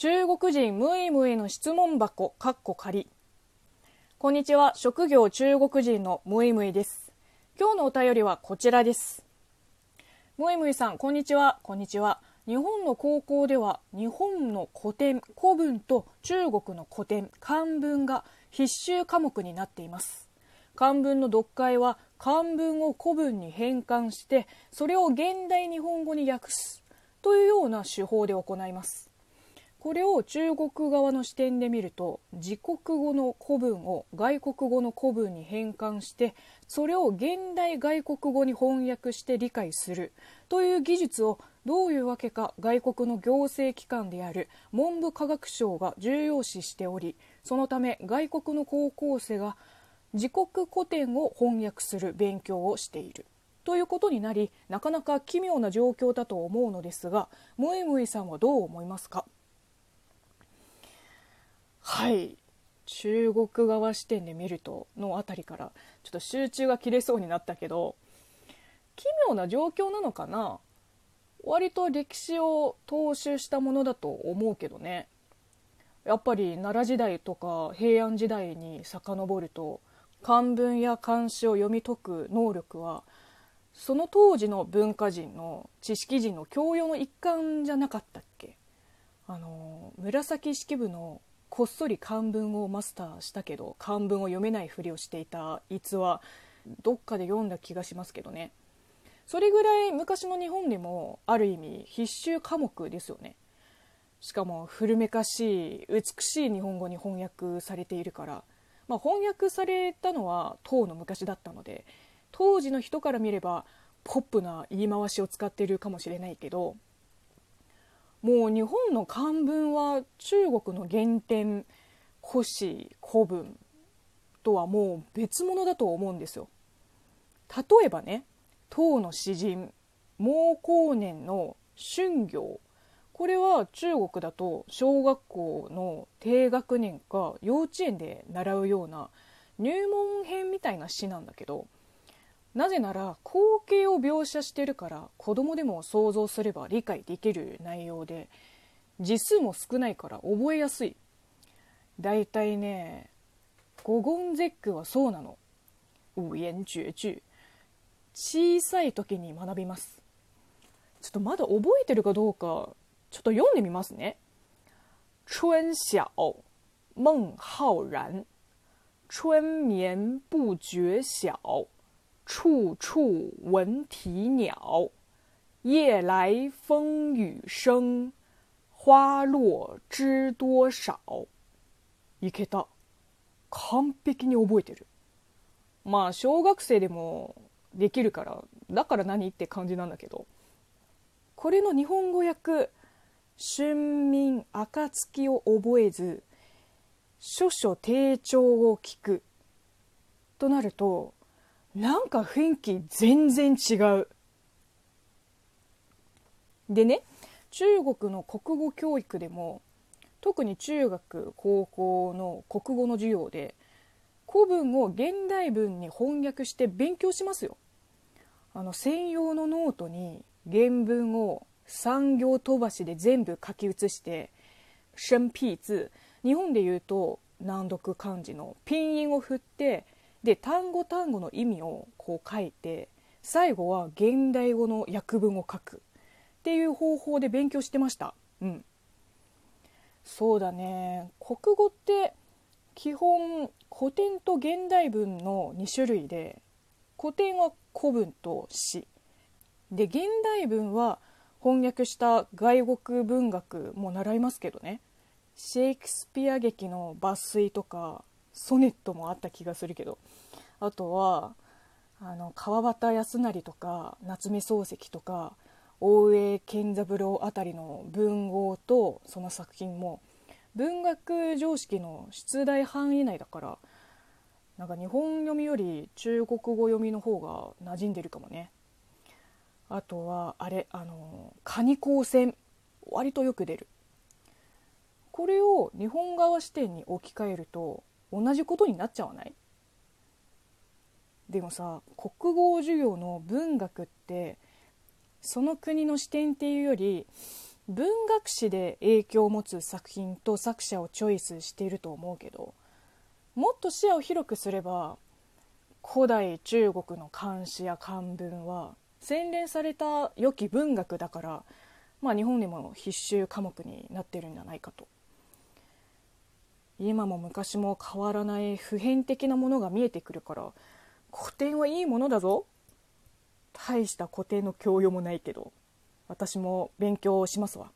中国人ムイムイの質問箱かっこ仮。こんにちは。職業中国人のムイムイです。今日のお便りはこちらです。ムイムイさんこんにちは。こんにちは。日本の高校では日本の古典古文と中国の古典漢文が必修科目になっています。漢文の読解は漢文を古文に変換してそれを現代日本語に訳すというような手法で行います。これを中国側の視点で見ると自国語の古文を外国語の古文に変換してそれを現代外国語に翻訳して理解するという技術をどういうわけか外国の行政機関である文部科学省が重要視しておりそのため外国の高校生が自国古典を翻訳する勉強をしている。ということになりなかなか奇妙な状況だと思うのですがムイムイさんはどう思いますか？はい。中国側視点で見るとのあたりからちょっと集中が切れそうになったけど奇妙な状況なのかな？割と歴史を踏襲したものだと思うけどね。やっぱり奈良時代とか平安時代に遡ると漢文や漢詩を読み解く能力はその当時の文化人の知識人の教養の一環じゃなかったっけ？あの紫式部のこっそり漢文をマスターしたけど漢文を読めないふりをしていた逸話どっかで読んだ気がしますけどね。それぐらい昔の日本でもある意味必修科目ですよね。しかも古めかしい美しい日本語に翻訳されているから、まあ、翻訳されたのは唐の昔だったので当時の人から見ればポップな言い回しを使っているかもしれないけどもう日本の漢文は中国の原点古詩古文とはもう別物だと思うんですよ。例えばね唐の詩人毛後年の春行これは中国だと小学校の低学年か幼稚園で習うような入門編みたいな詩なんだけどなぜなら光景を描写してるから子供でも想像すれば理解できる内容で字数も少ないから覚えやすい。だいたいね五言絶句はそうなの。五言绝句。小さい時に学びます。ちょっとまだ覚えてるかどうかちょっと読んでみますね。春晓孟浩然。春眠不觉晓处处闻啼鸟，夜来风雨声，花落知多少。いけた。完璧に覚えてる。まあ、小学生でもできるから、だから何って感じなんだけど。これの日本語訳、春眠暁を覚えず、諸々低調を聞く。となると、なんか雰囲気全然違う。でね中国の国語教育でも特に中学高校の国語の授業で古文を現代文に翻訳して勉強しますよ。あの専用のノートに原文を産行飛ばしで全部書き写して生僻字日本で言うと難読漢字のピン印を振ってで単語単語の意味をこう書いて最後は現代語の訳文を書く。っていう方法で勉強してました。うん。そうだね。国語って基本古典と現代文の2種類で古典は古文と詩。で現代文は翻訳した外国文学も習いますけどね。シェイクスピア劇の抜粋とかソネットもあった気がするけど。あとはあの川端康成とか夏目漱石とか大江健三郎あたりの文豪とその作品も文学常識の出題範囲内だからなんか日本読みより中国語読みの方が馴染んでるかもね。あとはあれあの蟹光線割とよく出る。これを日本側視点に置き換えると同じことになっちゃわない？でもさ国語授業の文学ってその国の視点っていうより文学史で影響を持つ作品と作者をチョイスしていると思うけどもっと視野を広くすれば古代中国の漢詩や漢文は洗練された良き文学だから、まあ、日本でも必修科目になってるんじゃないかと。今も昔も変わらない普遍的なものが見えてくるから古典はいいものだぞ。大した古典の教養もないけど私も勉強しますわ。